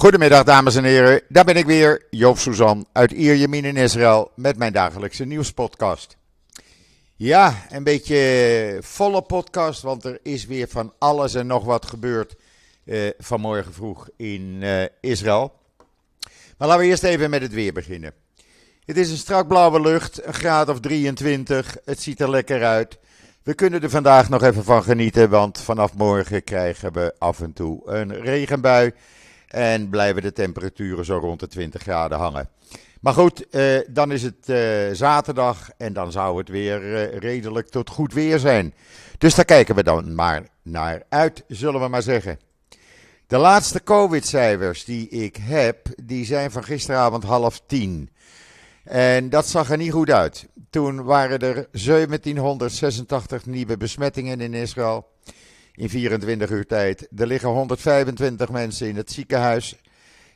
Goedemiddag dames en heren, daar ben ik weer, Joop Suzan uit Ierjemien in Israël met mijn dagelijkse nieuwspodcast. Ja, een beetje volle podcast, want er is weer van alles en nog wat gebeurd uh, vanmorgen vroeg in uh, Israël. Maar laten we eerst even met het weer beginnen. Het is een strak blauwe lucht, een graad of 23, het ziet er lekker uit. We kunnen er vandaag nog even van genieten, want vanaf morgen krijgen we af en toe een regenbui. En blijven de temperaturen zo rond de 20 graden hangen. Maar goed, eh, dan is het eh, zaterdag en dan zou het weer eh, redelijk tot goed weer zijn. Dus daar kijken we dan maar naar uit, zullen we maar zeggen. De laatste COVID-cijfers die ik heb, die zijn van gisteravond half tien. En dat zag er niet goed uit. Toen waren er 1786 nieuwe besmettingen in Israël in 24 uur tijd. Er liggen 125 mensen in het ziekenhuis.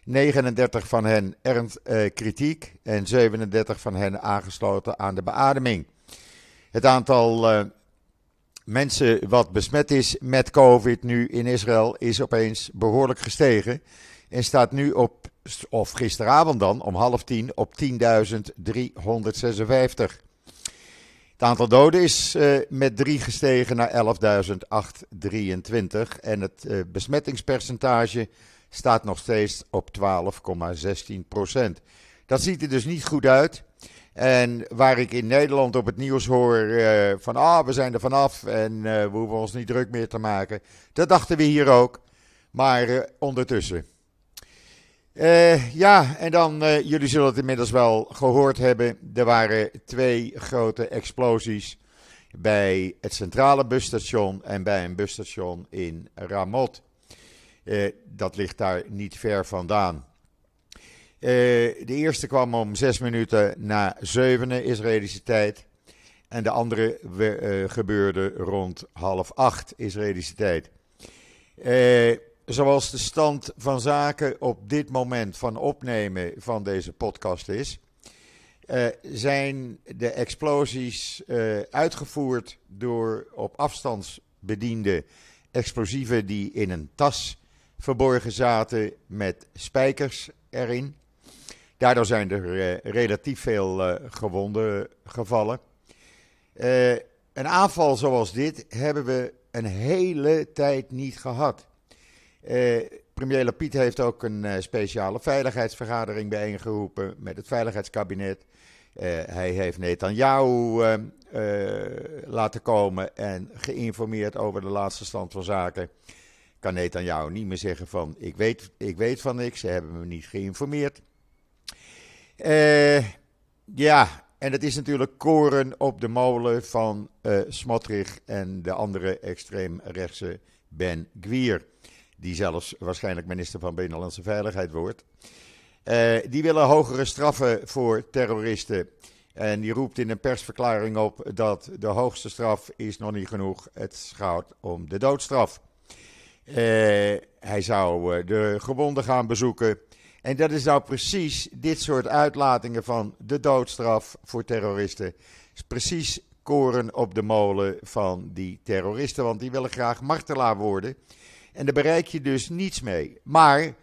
39 van hen ernst eh, kritiek en 37 van hen aangesloten aan de beademing. Het aantal eh, mensen wat besmet is met COVID nu in Israël is opeens behoorlijk gestegen. En staat nu op, of gisteravond dan, om half tien, op 10.356. Het aantal doden is uh, met 3 gestegen naar 11.823 en het uh, besmettingspercentage staat nog steeds op 12,16 procent. Dat ziet er dus niet goed uit. En waar ik in Nederland op het nieuws hoor uh, van ah, we zijn er vanaf en we hoeven ons niet druk meer te maken. Dat dachten we hier ook. Maar ondertussen. Uh, ja, en dan, uh, jullie zullen het inmiddels wel gehoord hebben. Er waren twee grote explosies bij het centrale busstation en bij een busstation in Ramot. Uh, dat ligt daar niet ver vandaan. de eerste kwam om zes minuten na zevenen Israëlische tijd. En de andere gebeurde rond half acht Israëlische tijd zoals de stand van zaken op dit moment van opnemen van deze podcast is, uh, zijn de explosies uh, uitgevoerd door op afstand bediende explosieven die in een tas verborgen zaten met spijkers erin. Daardoor zijn er uh, relatief veel gewonden gevallen. een aanval zoals dit hebben we een hele tijd niet gehad. Eh, premier Lapiet heeft ook een uh, speciale veiligheidsvergadering bijeengeroepen met het veiligheidskabinet. Uh, hij heeft Netanyahu laten komen en geïnformeerd over de laatste stand van zaken. Kan Netanyahu niet meer zeggen van ik weet, ik weet van niks, ze hebben me niet geïnformeerd. ja, en het is natuurlijk koren op de molen van Smotrich en de andere extreemrechtse Ben Gwier die zelfs waarschijnlijk minister van Binnenlandse Veiligheid wordt. Uh, die willen hogere straffen voor terroristen. En die roept in een persverklaring op dat de hoogste straf is nog niet genoeg. Het gaat om de doodstraf. Uh, hij zou uh, de gewonden gaan bezoeken. En dat is nou precies dit soort uitlatingen van de doodstraf voor terroristen. Is precies koren op de molen van die terroristen, want die willen graag martelaar worden. En daar bereik je dus niets mee. Maar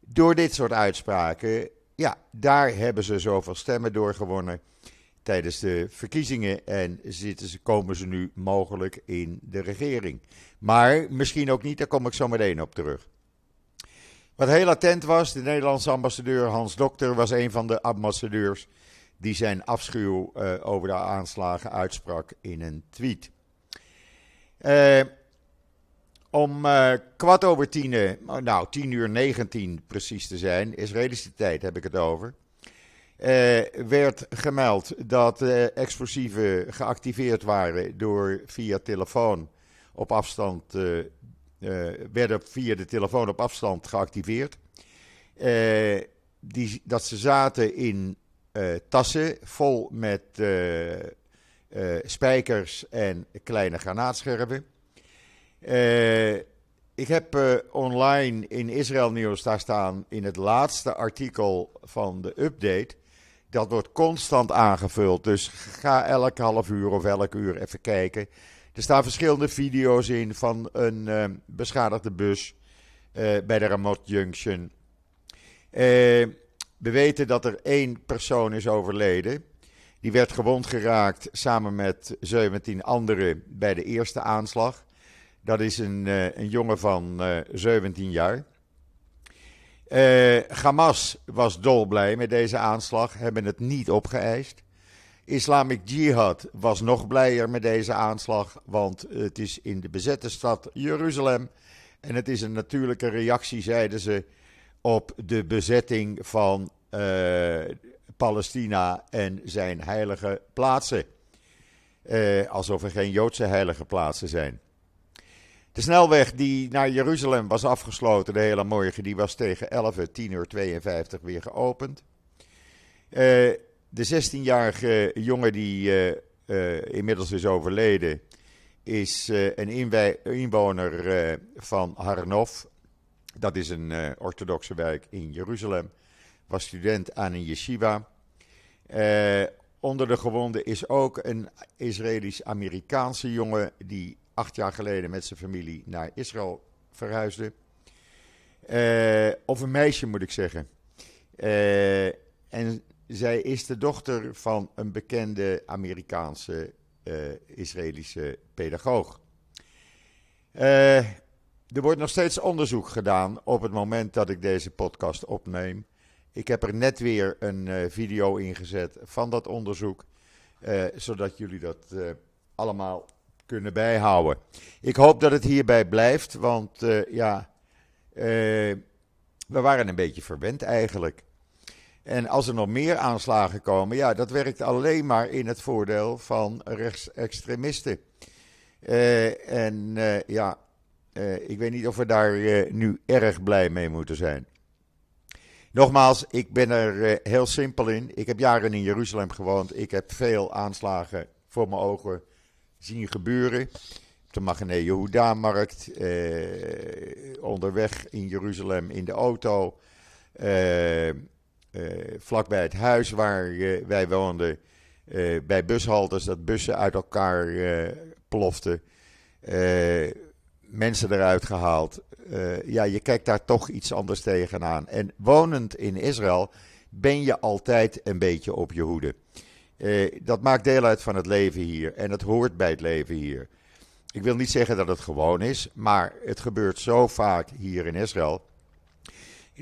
door dit soort uitspraken, ja, daar hebben ze zoveel stemmen door gewonnen tijdens de verkiezingen. En zitten ze, komen ze nu mogelijk in de regering. Maar misschien ook niet, daar kom ik zo meteen op terug. Wat heel attent was, de Nederlandse ambassadeur Hans Dokter was een van de ambassadeurs die zijn afschuw uh, over de aanslagen uitsprak in een tweet. Uh, om uh, kwart over tien, nou tien uur negentien precies te zijn, Israëlische tijd heb ik het over, werd gemeld dat explosieven geactiveerd waren door via telefoon op afstand, werden via de telefoon op afstand geactiveerd. die, dat ze zaten in tassen vol met spijkers en kleine granaatscherven. Uh, ik heb uh, online in Israël Nieuws daar staan in het laatste artikel van de update. Dat wordt constant aangevuld. Dus ga elk half uur of elk uur even kijken. Er staan verschillende video's in van een uh, beschadigde bus bij de Ramot Junction. We weten dat er één persoon is overleden. Die werd gewond geraakt samen met 17 anderen bij de eerste aanslag. Dat is een, een jongen van 17 jaar. Hamas was dolblij met deze aanslag, hebben het niet opgeëist. Islamic Jihad was nog blijer met deze aanslag, want het is in de bezette stad Jeruzalem. En het is een natuurlijke reactie, zeiden ze, op de bezetting van uh, Palestina en zijn heilige plaatsen. Uh, alsof er geen Joodse heilige plaatsen zijn. De snelweg die naar Jeruzalem was afgesloten de hele morgen, die was tegen 11, 10 uur 52 weer geopend. Uh, de 16-jarige jongen die inmiddels is overleden, is een inwoner van Harnov. Dat is een orthodoxe wijk in Jeruzalem. Was student aan een yeshiva. onder de gewonden is ook een Israëlisch-Amerikaanse jongen die acht jaar geleden met zijn familie naar Israël verhuisde. of een meisje moet ik zeggen. en zij is de dochter van een bekende Amerikaanse Israëlische pedagoog. Er wordt nog steeds onderzoek gedaan op het moment dat ik deze podcast opneem. Ik heb er net weer een uh, video ingezet van dat onderzoek, zodat jullie dat allemaal kunnen bijhouden. Ik hoop dat het hierbij blijft, want ja, we waren een beetje verwend eigenlijk. En als er nog meer aanslagen komen, ja, dat werkt alleen maar in het voordeel van rechtsextremisten. En ja, uh, ik weet niet of we daar nu erg blij mee moeten zijn. Nogmaals, ik ben er heel simpel in. Ik heb jaren in Jeruzalem gewoond. Ik heb veel aanslagen voor mijn ogen zien gebeuren. Op de Magene Yehuda-markt, onderweg in Jeruzalem in de auto. Vlakbij het huis waar wij woonden, bij bushalters, dat bussen uit elkaar ploften. Mensen eruit gehaald. ja, je kijkt daar toch iets anders tegenaan. En wonend in Israël ben je altijd een beetje op je hoede. dat maakt deel uit van het leven hier en het hoort bij het leven hier. Ik wil niet zeggen dat het gewoon is, maar het gebeurt zo vaak hier in Israël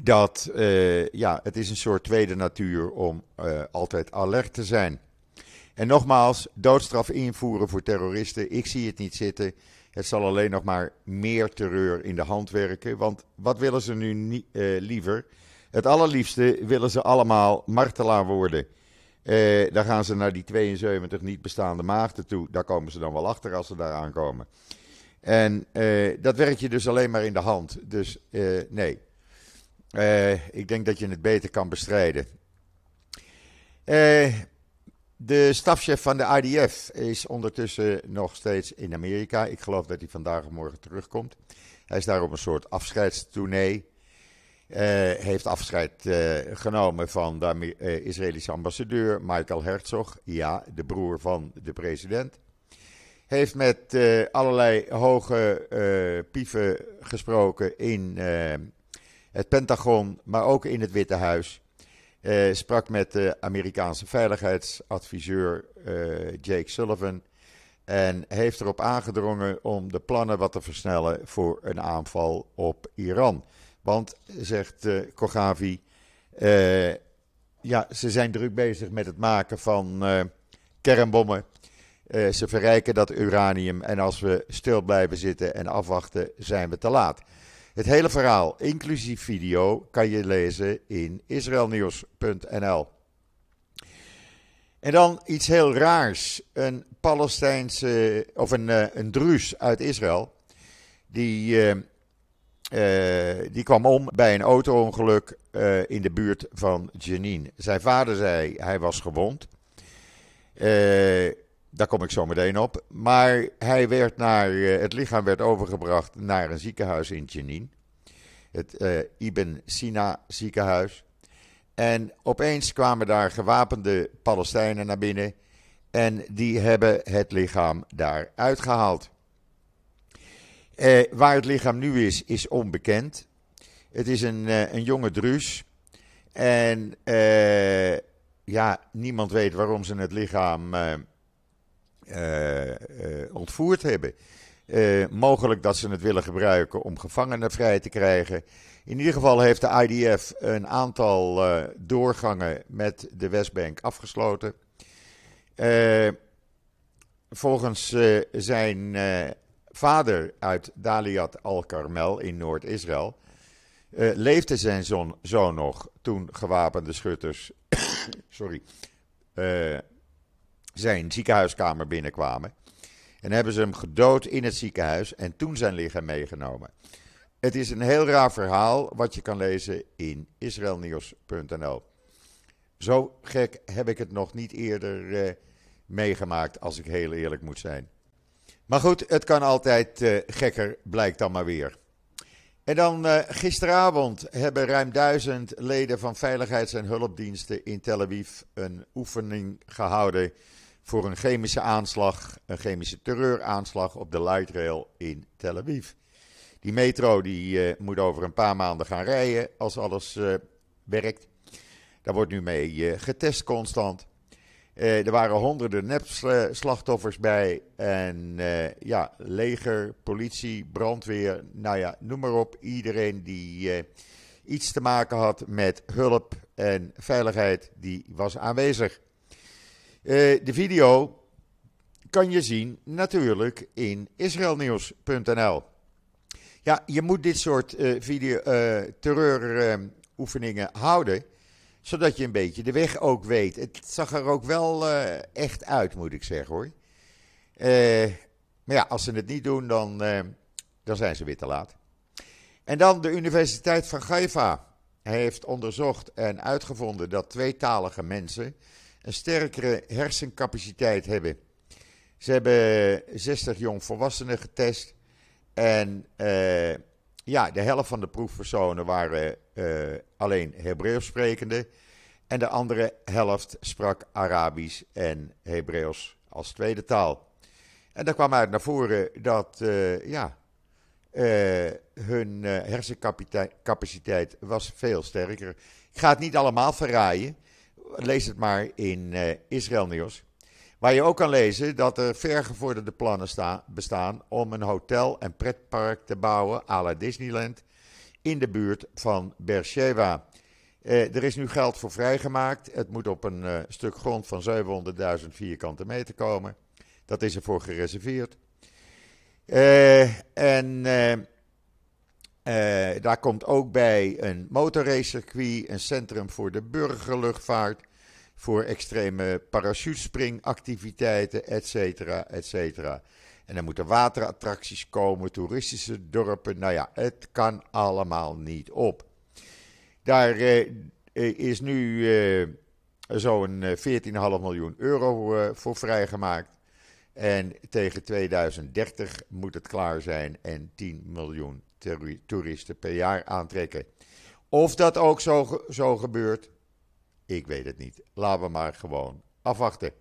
dat uh, ja, het is een soort tweede natuur om altijd alert te zijn. En nogmaals, doodstraf invoeren voor terroristen, ik zie het niet zitten. Het zal alleen nog maar meer terreur in de hand werken. Want wat willen ze nu uh, liever? Het allerliefste willen ze allemaal martelaar worden. Uh, dan gaan ze naar die 72 niet bestaande maagden toe. Daar komen ze dan wel achter als ze daar aankomen. En uh, dat werkt je dus alleen maar in de hand. Dus nee, ik denk dat je het beter kan bestrijden. Uh, de stafchef van de IDF is ondertussen nog steeds in Amerika. Ik geloof dat hij vandaag of morgen terugkomt. Hij is daar op een soort afscheidstournee. Uh, heeft afscheid genomen van de Israëlische ambassadeur Michael Herzog. Ja, de broer van de president. Heeft met allerlei hoge pieven gesproken in het Pentagon, maar ook in het Witte Huis. Uh, sprak met de Amerikaanse veiligheidsadviseur uh, Jake Sullivan. En heeft erop aangedrongen om de plannen wat te versnellen voor een aanval op Iran. Want, zegt uh, Kogavi, ja, ze zijn druk bezig met het maken van kernbommen. ze verrijken dat uranium en als we stil blijven zitten en afwachten, zijn we te laat. Het hele verhaal, inclusief video, kan je lezen in israelnieuws.nl. En dan iets heel raars. Een Palestijnse, of een, uh, een Druus uit Israël, die, uh, uh, die kwam om bij een auto-ongeluk in de buurt van Jenin. Zijn vader zei hij was gewond. Daar kom ik zo meteen op. Maar hij werd naar, eh, het lichaam werd overgebracht naar een ziekenhuis in Jenin. Het uh, Ibn Sina ziekenhuis. En opeens kwamen daar gewapende Palestijnen naar binnen. En die hebben het lichaam daar uitgehaald. Eh, waar het lichaam nu is, is onbekend. Het is een, een jonge Druus. En ja, niemand weet waarom ze het lichaam ontvoerd hebben. mogelijk dat ze het willen gebruiken om gevangenen vrij te krijgen. In ieder geval heeft de IDF een aantal doorgangen met de Westbank afgesloten. volgens zijn vader uit Daliat al-Karmel in Noord-Israël. Leefde zijn zoon, zoon, nog toen gewapende schutters sorry, zijn ziekenhuiskamer binnenkwamen. En hebben ze hem gedood in het ziekenhuis en toen zijn lichaam meegenomen. Het is een heel raar verhaal wat je kan lezen in israelnieuws.nl. Zo gek heb ik het nog niet eerder uh, meegemaakt, als ik heel eerlijk moet zijn. Maar goed, het kan altijd uh, gekker, blijkt dan maar weer. En dan uh, gisteravond hebben ruim duizend leden van veiligheids- en hulpdiensten in Tel Aviv een oefening gehouden voor een chemische aanslag, een chemische terreuraanslag op de light rail in Tel Aviv. Die metro die, uh, moet over een paar maanden gaan rijden als alles werkt. Daar wordt nu mee getest constant. Er waren honderden nepslachtoffers bij. En ja, leger, politie, brandweer, nou ja, noem maar op. Iedereen die iets te maken had met hulp en veiligheid, die was aanwezig. De video kan je zien natuurlijk in israelnieuws.nl. Ja, je moet dit soort video, terreuroefeningen houden zodat je een beetje de weg ook weet. Het zag er ook wel echt uit, moet ik zeggen hoor. Maar ja, als ze het niet doen, dan, dan zijn ze weer te laat. En dan de Universiteit van Haifa heeft onderzocht en uitgevonden dat tweetalige mensen een sterkere hersencapaciteit hebben. Ze hebben 60 jongvolwassenen getest en ja, de helft van de proefpersonen waren uh, alleen Hebreeuws sprekende. En de andere helft sprak Arabisch en Hebreeuws als tweede taal. En daar kwam uit naar voren dat uh, ja, hun hersencapaciteit was veel sterker. Ik ga het niet allemaal verraaien. Lees het maar in Israël Nieuws. Waar je ook kan lezen dat er vergevorderde plannen staan, bestaan om een hotel en pretpark te bouwen à la Disneyland in de buurt van Beersheba. Eh, er is nu geld voor vrijgemaakt. Het moet op een uh, stuk grond van 700.000 vierkante meter komen. Dat is ervoor gereserveerd. Uh, en daar komt ook bij een motorracecircuit, een centrum voor de burgerluchtvaart, voor extreme parachutespringactiviteiten, et cetera, et cetera. En er moeten waterattracties komen, toeristische dorpen. Nou ja, het kan allemaal niet op. Daar eh, is nu eh, zo'n 14,5 eh, miljoen euro eh, voor vrijgemaakt. En tegen 2030 moet het klaar zijn en 10 miljoen toeristen per jaar aantrekken. Of dat ook zo, zo gebeurt, ik weet het niet. Laten we maar gewoon afwachten.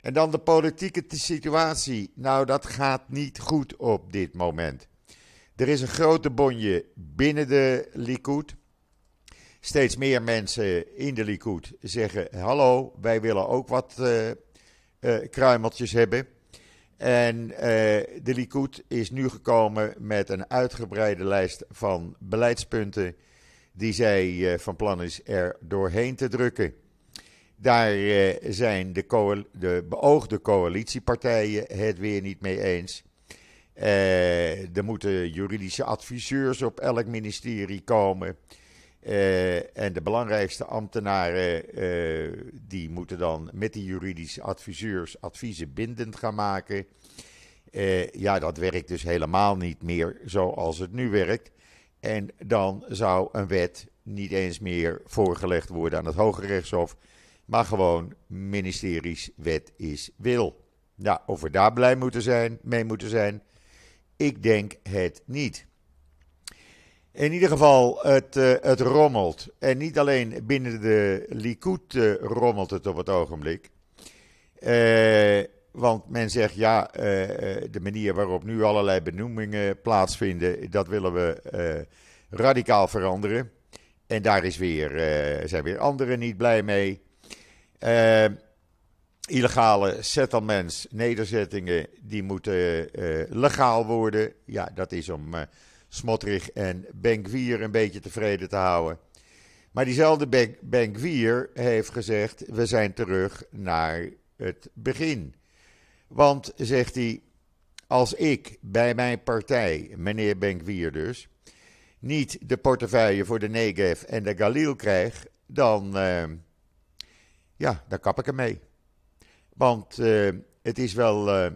En dan de politieke situatie. Nou, dat gaat niet goed op dit moment. Er is een grote bonje binnen de Likud. Steeds meer mensen in de Likud zeggen: Hallo, wij willen ook wat uh, kruimeltjes hebben. En uh, de Likud is nu gekomen met een uitgebreide lijst van beleidspunten die zij van plan is er doorheen te drukken. Daar uh, zijn de, de, beoogde coalitiepartijen het weer niet mee eens. Er moeten juridische adviseurs op elk ministerie komen. Uh, en de belangrijkste ambtenaren die moeten dan met die juridische adviseurs adviezen bindend gaan maken. ja, dat werkt dus helemaal niet meer zoals het nu werkt. En dan zou een wet niet eens meer voorgelegd worden aan het Hoge Rechtshof maar gewoon ministeries wet is wil. Nou, of we daar blij moeten zijn, mee moeten zijn, ik denk het niet. In ieder geval, het, uh, het rommelt. En niet alleen binnen de Likud uh, rommelt het op het ogenblik. Uh, want men zegt, ja, de manier waarop nu allerlei benoemingen plaatsvinden, dat willen we radicaal veranderen. en daar is weer, zijn weer anderen niet blij mee. Illegale settlements, nederzettingen, die moeten legaal worden. Ja, dat is om Smotrich en Benkwier een beetje tevreden te houden. Maar diezelfde Benkwier heeft gezegd, we zijn terug naar het begin. Want, zegt hij, als ik bij mijn partij, meneer Benkwier dus, niet de portefeuille voor de Negev en de Galil krijg, dan, uh, ja, dan kap ik ermee. Want uh, het is wel, uh,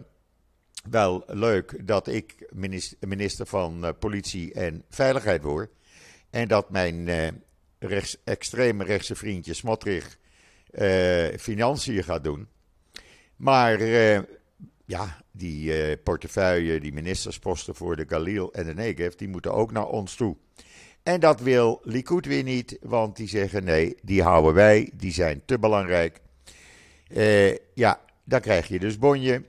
wel leuk dat ik minister, van uh, Politie en Veiligheid word. En dat mijn rechts, extreme rechtse vriendje Smotrich financiën gaat doen. Maar ja, die portefeuille, die ministersposten voor de Galil en de Negev, die moeten ook naar ons toe. En dat wil Likud weer niet, want die zeggen nee, die houden wij, die zijn te belangrijk. Ja, dan krijg je dus bonje.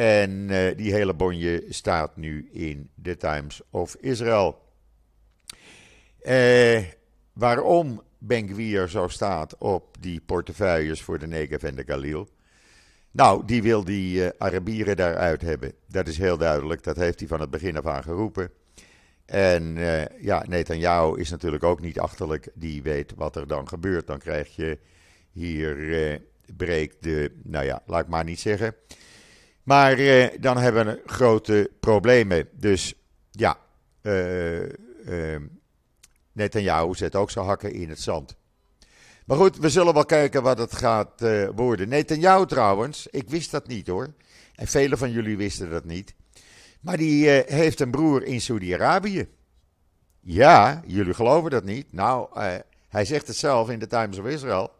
En uh, die hele bonje staat nu in de Times of Israel. Uh, waarom Benguier zo staat op die portefeuilles voor de Negev en de Galil? Nou, die wil die uh, Arabieren daaruit hebben. Dat is heel duidelijk. Dat heeft hij van het begin af aan geroepen. En uh, ja, Netanyahu is natuurlijk ook niet achterlijk. Die weet wat er dan gebeurt. Dan krijg je hier breekt de, nou ja, laat ik maar niet zeggen. Maar uh, dan hebben we grote problemen. Dus ja, uh, uh, Netanyahu zet ook zijn hakken in het zand. Maar goed, we zullen wel kijken wat het gaat uh, worden. Netanyahu trouwens, ik wist dat niet hoor. En velen van jullie wisten dat niet. Maar die heeft een broer in Saudi-Arabië. Ja, jullie geloven dat niet. Nou, hij zegt het zelf in de Times of Israel.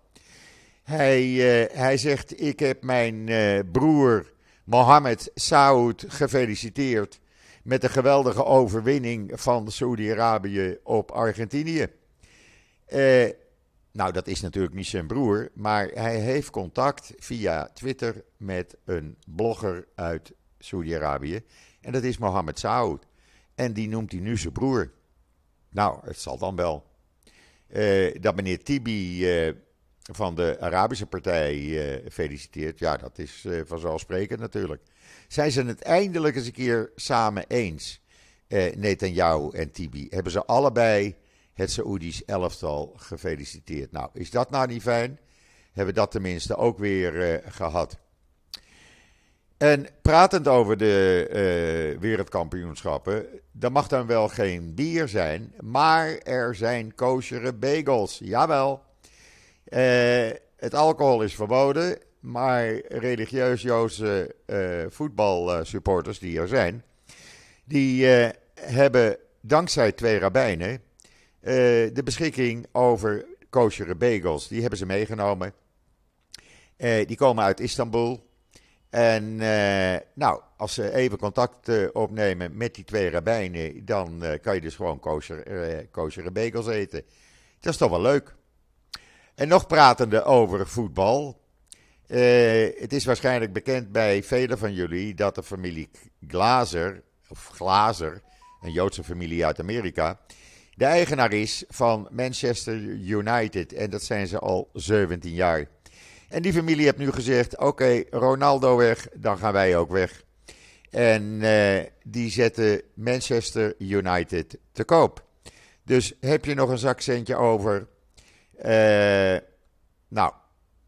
Hij, hij zegt: Ik heb mijn broer Mohammed Saud gefeliciteerd met de geweldige overwinning van Saudi-Arabië op Argentinië. Uh, nou, dat is natuurlijk niet zijn broer, maar hij heeft contact via Twitter met een blogger uit Saudi-Arabië. En dat is Mohammed Saud. En die noemt hij nu zijn broer. Nou, het zal dan wel. dat meneer Tibi van de Arabische partij uh, feliciteert. Ja, dat is uh, vanzelfsprekend natuurlijk. Zijn ze het eindelijk eens een keer samen eens, uh, Netanyahu en Tibi? Hebben ze allebei het Saoedisch elftal gefeliciteerd? Nou, is dat nou niet fijn? Hebben dat tenminste ook weer gehad. En pratend over de wereldkampioenschappen, dan mag dan wel geen bier zijn, maar er zijn kosheren bagels. Jawel. Uh, het alcohol is verboden, maar religieus-Joodse uh, voetbalsupporters die er zijn, die uh, hebben dankzij twee rabbijnen de beschikking over kosheren bagels. Die hebben ze meegenomen. die komen uit Istanbul. En nou, als ze even contact opnemen met die twee rabbijnen, dan kan je dus gewoon kosher, kosheren bagels eten. Dat is toch wel leuk. En nog pratende over voetbal. Uh, het is waarschijnlijk bekend bij velen van jullie dat de familie Glazer, of Glazer, een Joodse familie uit Amerika, de eigenaar is van Manchester United. En dat zijn ze al 17 jaar. En die familie heeft nu gezegd: oké, Ronaldo weg, dan gaan wij ook weg. En uh, die zetten Manchester United te koop. Dus heb je nog een zakcentje over? Uh, nou,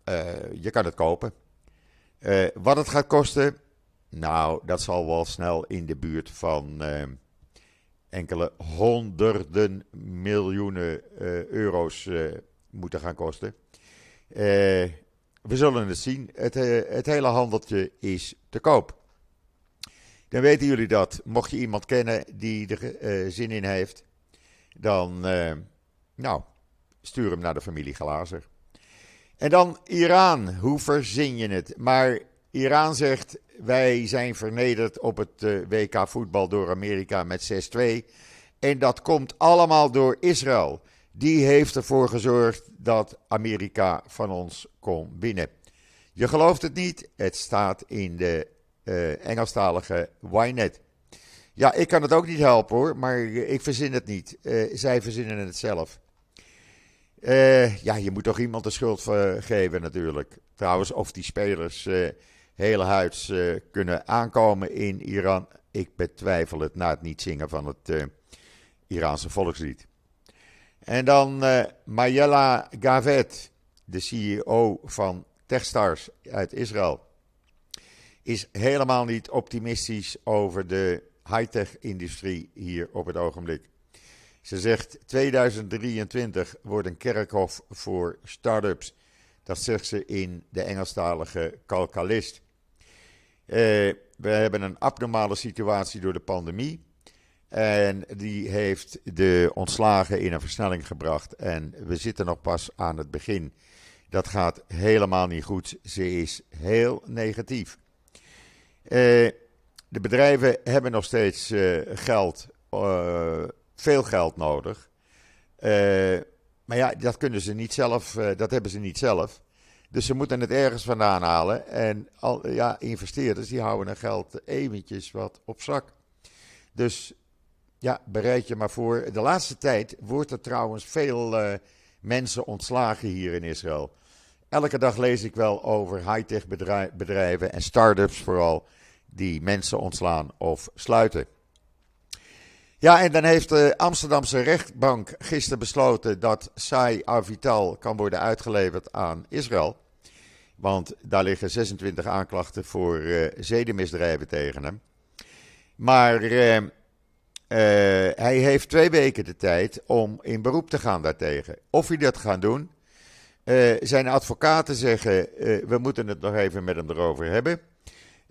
uh, je kan het kopen. Uh, wat het gaat kosten, nou, dat zal wel snel in de buurt van enkele honderden miljoenen euro's moeten gaan kosten. we zullen het zien. Het, het hele handeltje is te koop. Dan weten jullie dat. Mocht je iemand kennen die er zin in heeft, dan, nou, Stuur hem naar de familie Glazer. En dan Iran. Hoe verzin je het? Maar Iran zegt: wij zijn vernederd op het eh, WK voetbal door Amerika met 6-2. En dat komt allemaal door Israël. Die heeft ervoor gezorgd dat Amerika van ons kon binnen. Je gelooft het niet, het staat in de uh, Engelstalige Ynet. Ja, ik kan het ook niet helpen hoor, maar ik verzin het niet. Uh, zij verzinnen het zelf. Ja, je moet toch iemand de schuld geven natuurlijk. Trouwens, of die spelers hele huids kunnen aankomen in Iran, ik betwijfel het na het niet zingen van het Iraanse volkslied. En dan Mayela Gavet, de CEO van Techstars uit Israël, is helemaal niet optimistisch over de high-tech-industrie hier op het ogenblik. Ze zegt 2023 wordt een kerkhof voor start-ups. Dat zegt ze in de Engelstalige Calcalist. Uh, we hebben een abnormale situatie door de pandemie. En die heeft de ontslagen in een versnelling gebracht. En we zitten nog pas aan het begin. Dat gaat helemaal niet goed. Ze is heel negatief. Uh, de bedrijven hebben nog steeds uh, geld, veel geld nodig. maar ja, dat kunnen ze niet zelf, dat hebben ze niet zelf. Dus ze moeten het ergens vandaan halen. En al, ja, investeerders die houden hun geld eventjes wat op zak. Dus ja, bereid je maar voor. De laatste tijd wordt er trouwens veel uh, mensen ontslagen hier in Israël. Elke dag lees ik wel over high-tech bedrijven en start-ups vooral, die mensen ontslaan of sluiten. Ja, en dan heeft de Amsterdamse rechtbank gisteren besloten dat Sai Avital kan worden uitgeleverd aan Israël. Want daar liggen 26 aanklachten voor uh, zedenmisdrijven tegen hem. Maar uh, uh, hij heeft twee weken de tijd om in beroep te gaan daartegen. Of hij dat gaat doen. Zijn advocaten zeggen: we moeten het nog even met hem erover hebben.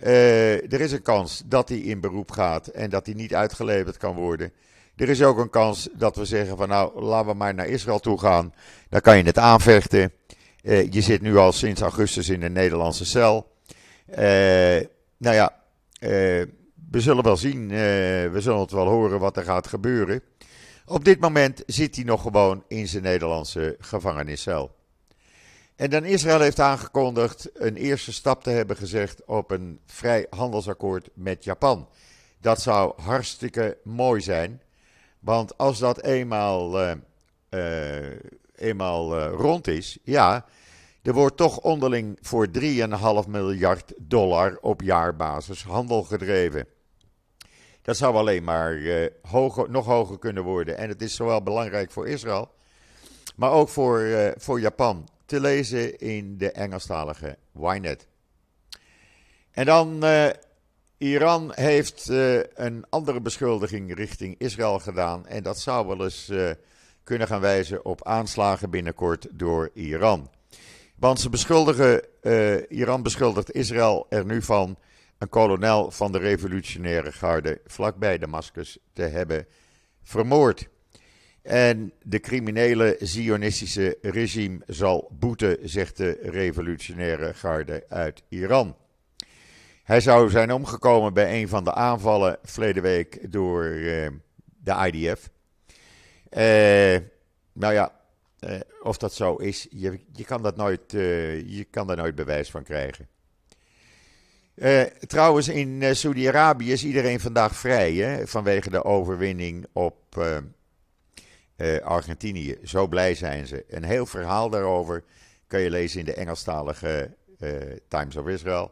Er is een kans dat hij in beroep gaat en dat hij niet uitgeleverd kan worden. Er is ook een kans dat we zeggen: van nou, laten we maar naar Israël toe gaan. Dan kan je het aanvechten. je zit nu al sinds augustus in een Nederlandse cel. nou ja we zullen wel zien, uh, we zullen het wel horen wat er gaat gebeuren. Op dit moment zit hij nog gewoon in zijn Nederlandse gevangeniscel. En dan Israël heeft aangekondigd een eerste stap te hebben gezegd op een vrij handelsakkoord met Japan. Dat zou hartstikke mooi zijn. Want als dat eenmaal, uh, uh, eenmaal rond is, ja, er wordt toch onderling voor 3,5 miljard dollar op jaarbasis handel gedreven. Dat zou alleen maar hoger, nog hoger kunnen worden. En het is zowel belangrijk voor Israël, maar ook voor, voor Japan. Te lezen in de Engelstalige Ynet. En dan, uh, Iran heeft een andere beschuldiging richting Israël gedaan. En dat zou wel eens kunnen gaan wijzen op aanslagen binnenkort door Iran. Want ze beschuldigen, Iran beschuldigt Israël er nu van een kolonel van de revolutionaire garde vlakbij Damascus te hebben vermoord. En de criminele Zionistische regime zal boeten, zegt de revolutionaire garde uit Iran. Hij zou zijn omgekomen bij een van de aanvallen verleden week door uh, de IDF. Eh, nou ja, uh, of dat zo is, je, je, kan dat nooit, je kan daar nooit bewijs van krijgen. Trouwens, in Saudi-Arabië is iedereen vandaag vrij hè, vanwege de overwinning op Argentinië. Zo blij zijn ze. Een heel verhaal daarover kan je lezen in de Engelstalige Times of Israel.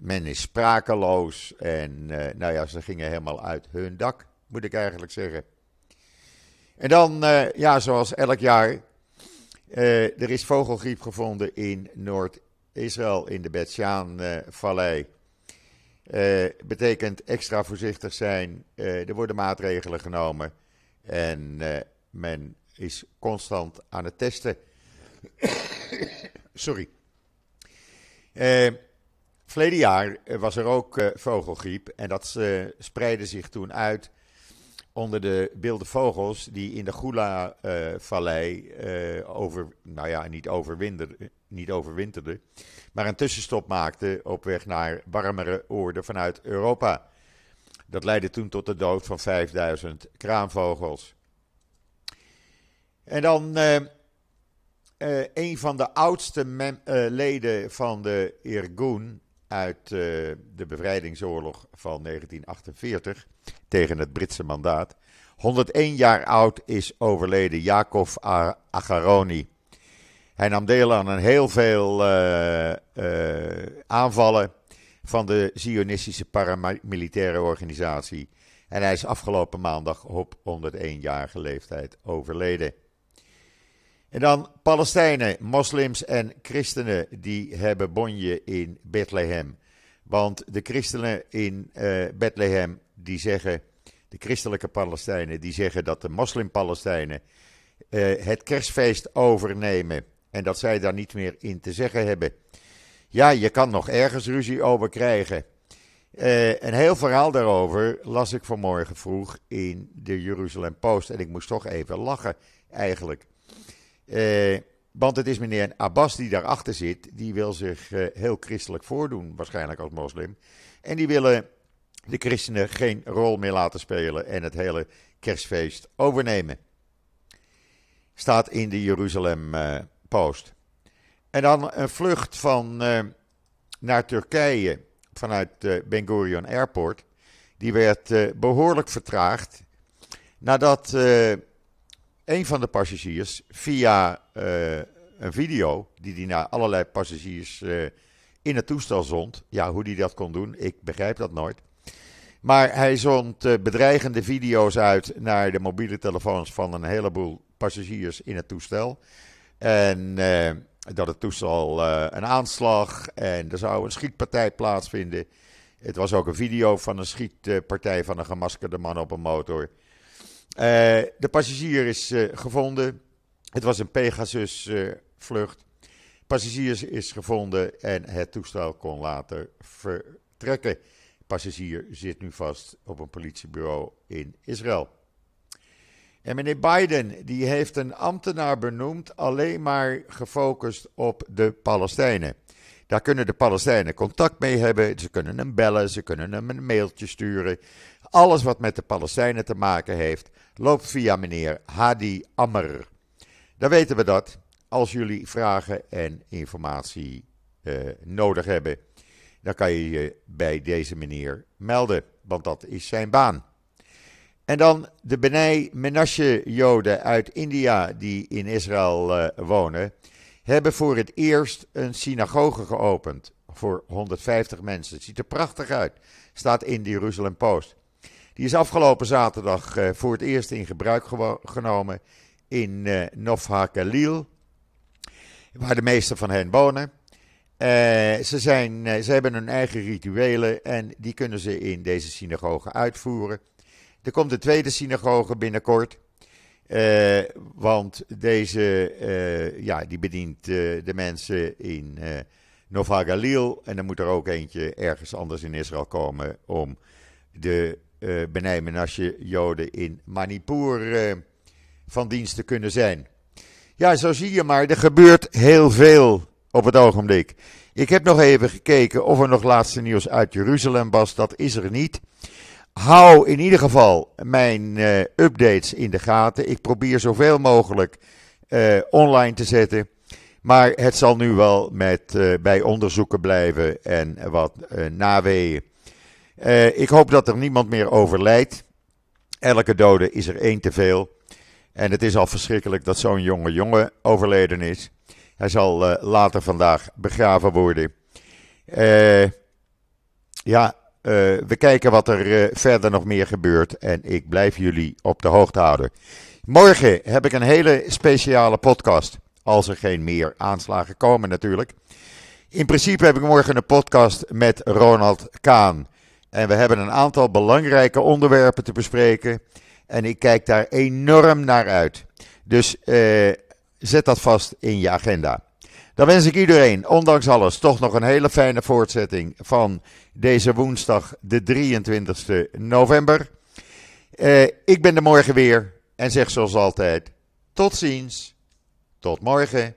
Men is sprakeloos en nou ja, ze gingen helemaal uit hun dak, moet ik eigenlijk zeggen. En dan, ja, zoals elk jaar, er is vogelgriep gevonden in Noord Israël in de Betsjaan-vallei. Betekent extra voorzichtig zijn. Er worden maatregelen genomen. En men is constant aan het testen. Sorry. verleden jaar was er ook vogelgriep. En dat spreidde zich toen uit onder de wilde vogels die in de Gula-vallei over, nou ja, niet overwinterden, niet overwinterde, maar een tussenstop maakte op weg naar warmere oorden vanuit Europa. Dat leidde toen tot de dood van 5000 kraanvogels. En dan uh, uh, een van de oudste uh, leden van de Irgun uit de bevrijdingsoorlog van 1948 tegen het Britse mandaat. 101 jaar oud is overleden Jacob Agaroni. Hij nam deel aan een heel veel aanvallen van de Zionistische paramilitaire organisatie. En hij is afgelopen maandag op 101-jarige leeftijd overleden. En dan Palestijnen, moslims en christenen die hebben bonje in Bethlehem. Want de christenen in uh, Bethlehem die zeggen, de christelijke Palestijnen die zeggen dat de moslim-Palestijnen uh, het kerstfeest overnemen en dat zij daar niet meer in te zeggen hebben. Ja, je kan nog ergens ruzie over krijgen. Uh, een heel verhaal daarover las ik vanmorgen vroeg in de Jeruzalem Post. En ik moest toch even lachen, eigenlijk. Uh, want het is meneer Abbas die daarachter zit. Die wil zich uh, heel christelijk voordoen, waarschijnlijk als moslim. En die willen de christenen geen rol meer laten spelen en het hele kerstfeest overnemen. Staat in de Jeruzalem Post. En dan een vlucht van, naar Turkije vanuit uh, Ben Gurion Airport. Die werd behoorlijk vertraagd nadat een van de passagiers via een video die hij naar allerlei passagiers in het toestel zond. Ja, hoe hij dat kon doen, ik begrijp dat nooit. Maar hij zond bedreigende video's uit naar de mobiele telefoons van een heleboel passagiers in het toestel. En dat het toestel een aanslag en er zou een schietpartij plaatsvinden. Het was ook een video van een schietpartij van een gemaskerde man op een motor. Uh, de passagier is uh, gevonden. Het was een Pegasus-vlucht. Passagier is gevonden en het toestel kon later vertrekken. Passagier zit nu vast op een politiebureau in Israël. En meneer Biden die heeft een ambtenaar benoemd alleen maar gefocust op de Palestijnen. Daar kunnen de Palestijnen contact mee hebben. Ze kunnen hem bellen, ze kunnen hem een mailtje sturen. Alles wat met de Palestijnen te maken heeft, loopt via meneer Hadi Amr. Dan weten we dat. Als jullie vragen en informatie uh, nodig hebben, dan kan je je bij deze meneer melden, want dat is zijn baan. En dan de Benai Menashe Joden uit India die in Israël uh, wonen, hebben voor het eerst een synagoge geopend voor 150 mensen. Het ziet er prachtig uit. Staat in de Jeruzalem Post. Die is afgelopen zaterdag uh, voor het eerst in gebruik genomen in uh, Nov HaKalil, waar de meeste van hen wonen. ze, zijn, ze hebben hun eigen rituelen en die kunnen ze in deze synagoge uitvoeren. Er komt een tweede synagoge binnenkort. Uh, want deze, uh, ja, die bedient uh, de mensen in Nova Galil. En dan moet er ook eentje ergens anders in Israël komen om de uh, Benai Menashe Joden in Manipur van dienst te kunnen zijn. Ja, zo zie je maar, er gebeurt heel veel op het ogenblik. Ik heb nog even gekeken of er nog laatste nieuws uit Jeruzalem was. Dat is er niet hou in ieder geval mijn uh, updates in de gaten. Ik probeer zoveel mogelijk uh, online te zetten. Maar het zal nu wel met, uh, bij onderzoeken blijven en wat naweeën. ik hoop dat er niemand meer overlijdt. Elke dode is er één te veel. En het is al verschrikkelijk dat zo'n jonge jongen overleden is. Hij zal later vandaag begraven worden. ja, we kijken wat er uh, verder nog meer gebeurt en ik blijf jullie op de hoogte houden. Morgen heb ik een hele speciale podcast, als er geen meer aanslagen komen natuurlijk. In principe heb ik morgen een podcast met Ronald Kaan. En we hebben een aantal belangrijke onderwerpen te bespreken. En ik kijk daar enorm naar uit. Dus uh, zet dat vast in je agenda. Dan wens ik iedereen, ondanks alles, toch nog een hele fijne voortzetting van deze woensdag, de 23 november. Uh, ik ben er morgen weer en zeg zoals altijd: tot ziens, tot morgen.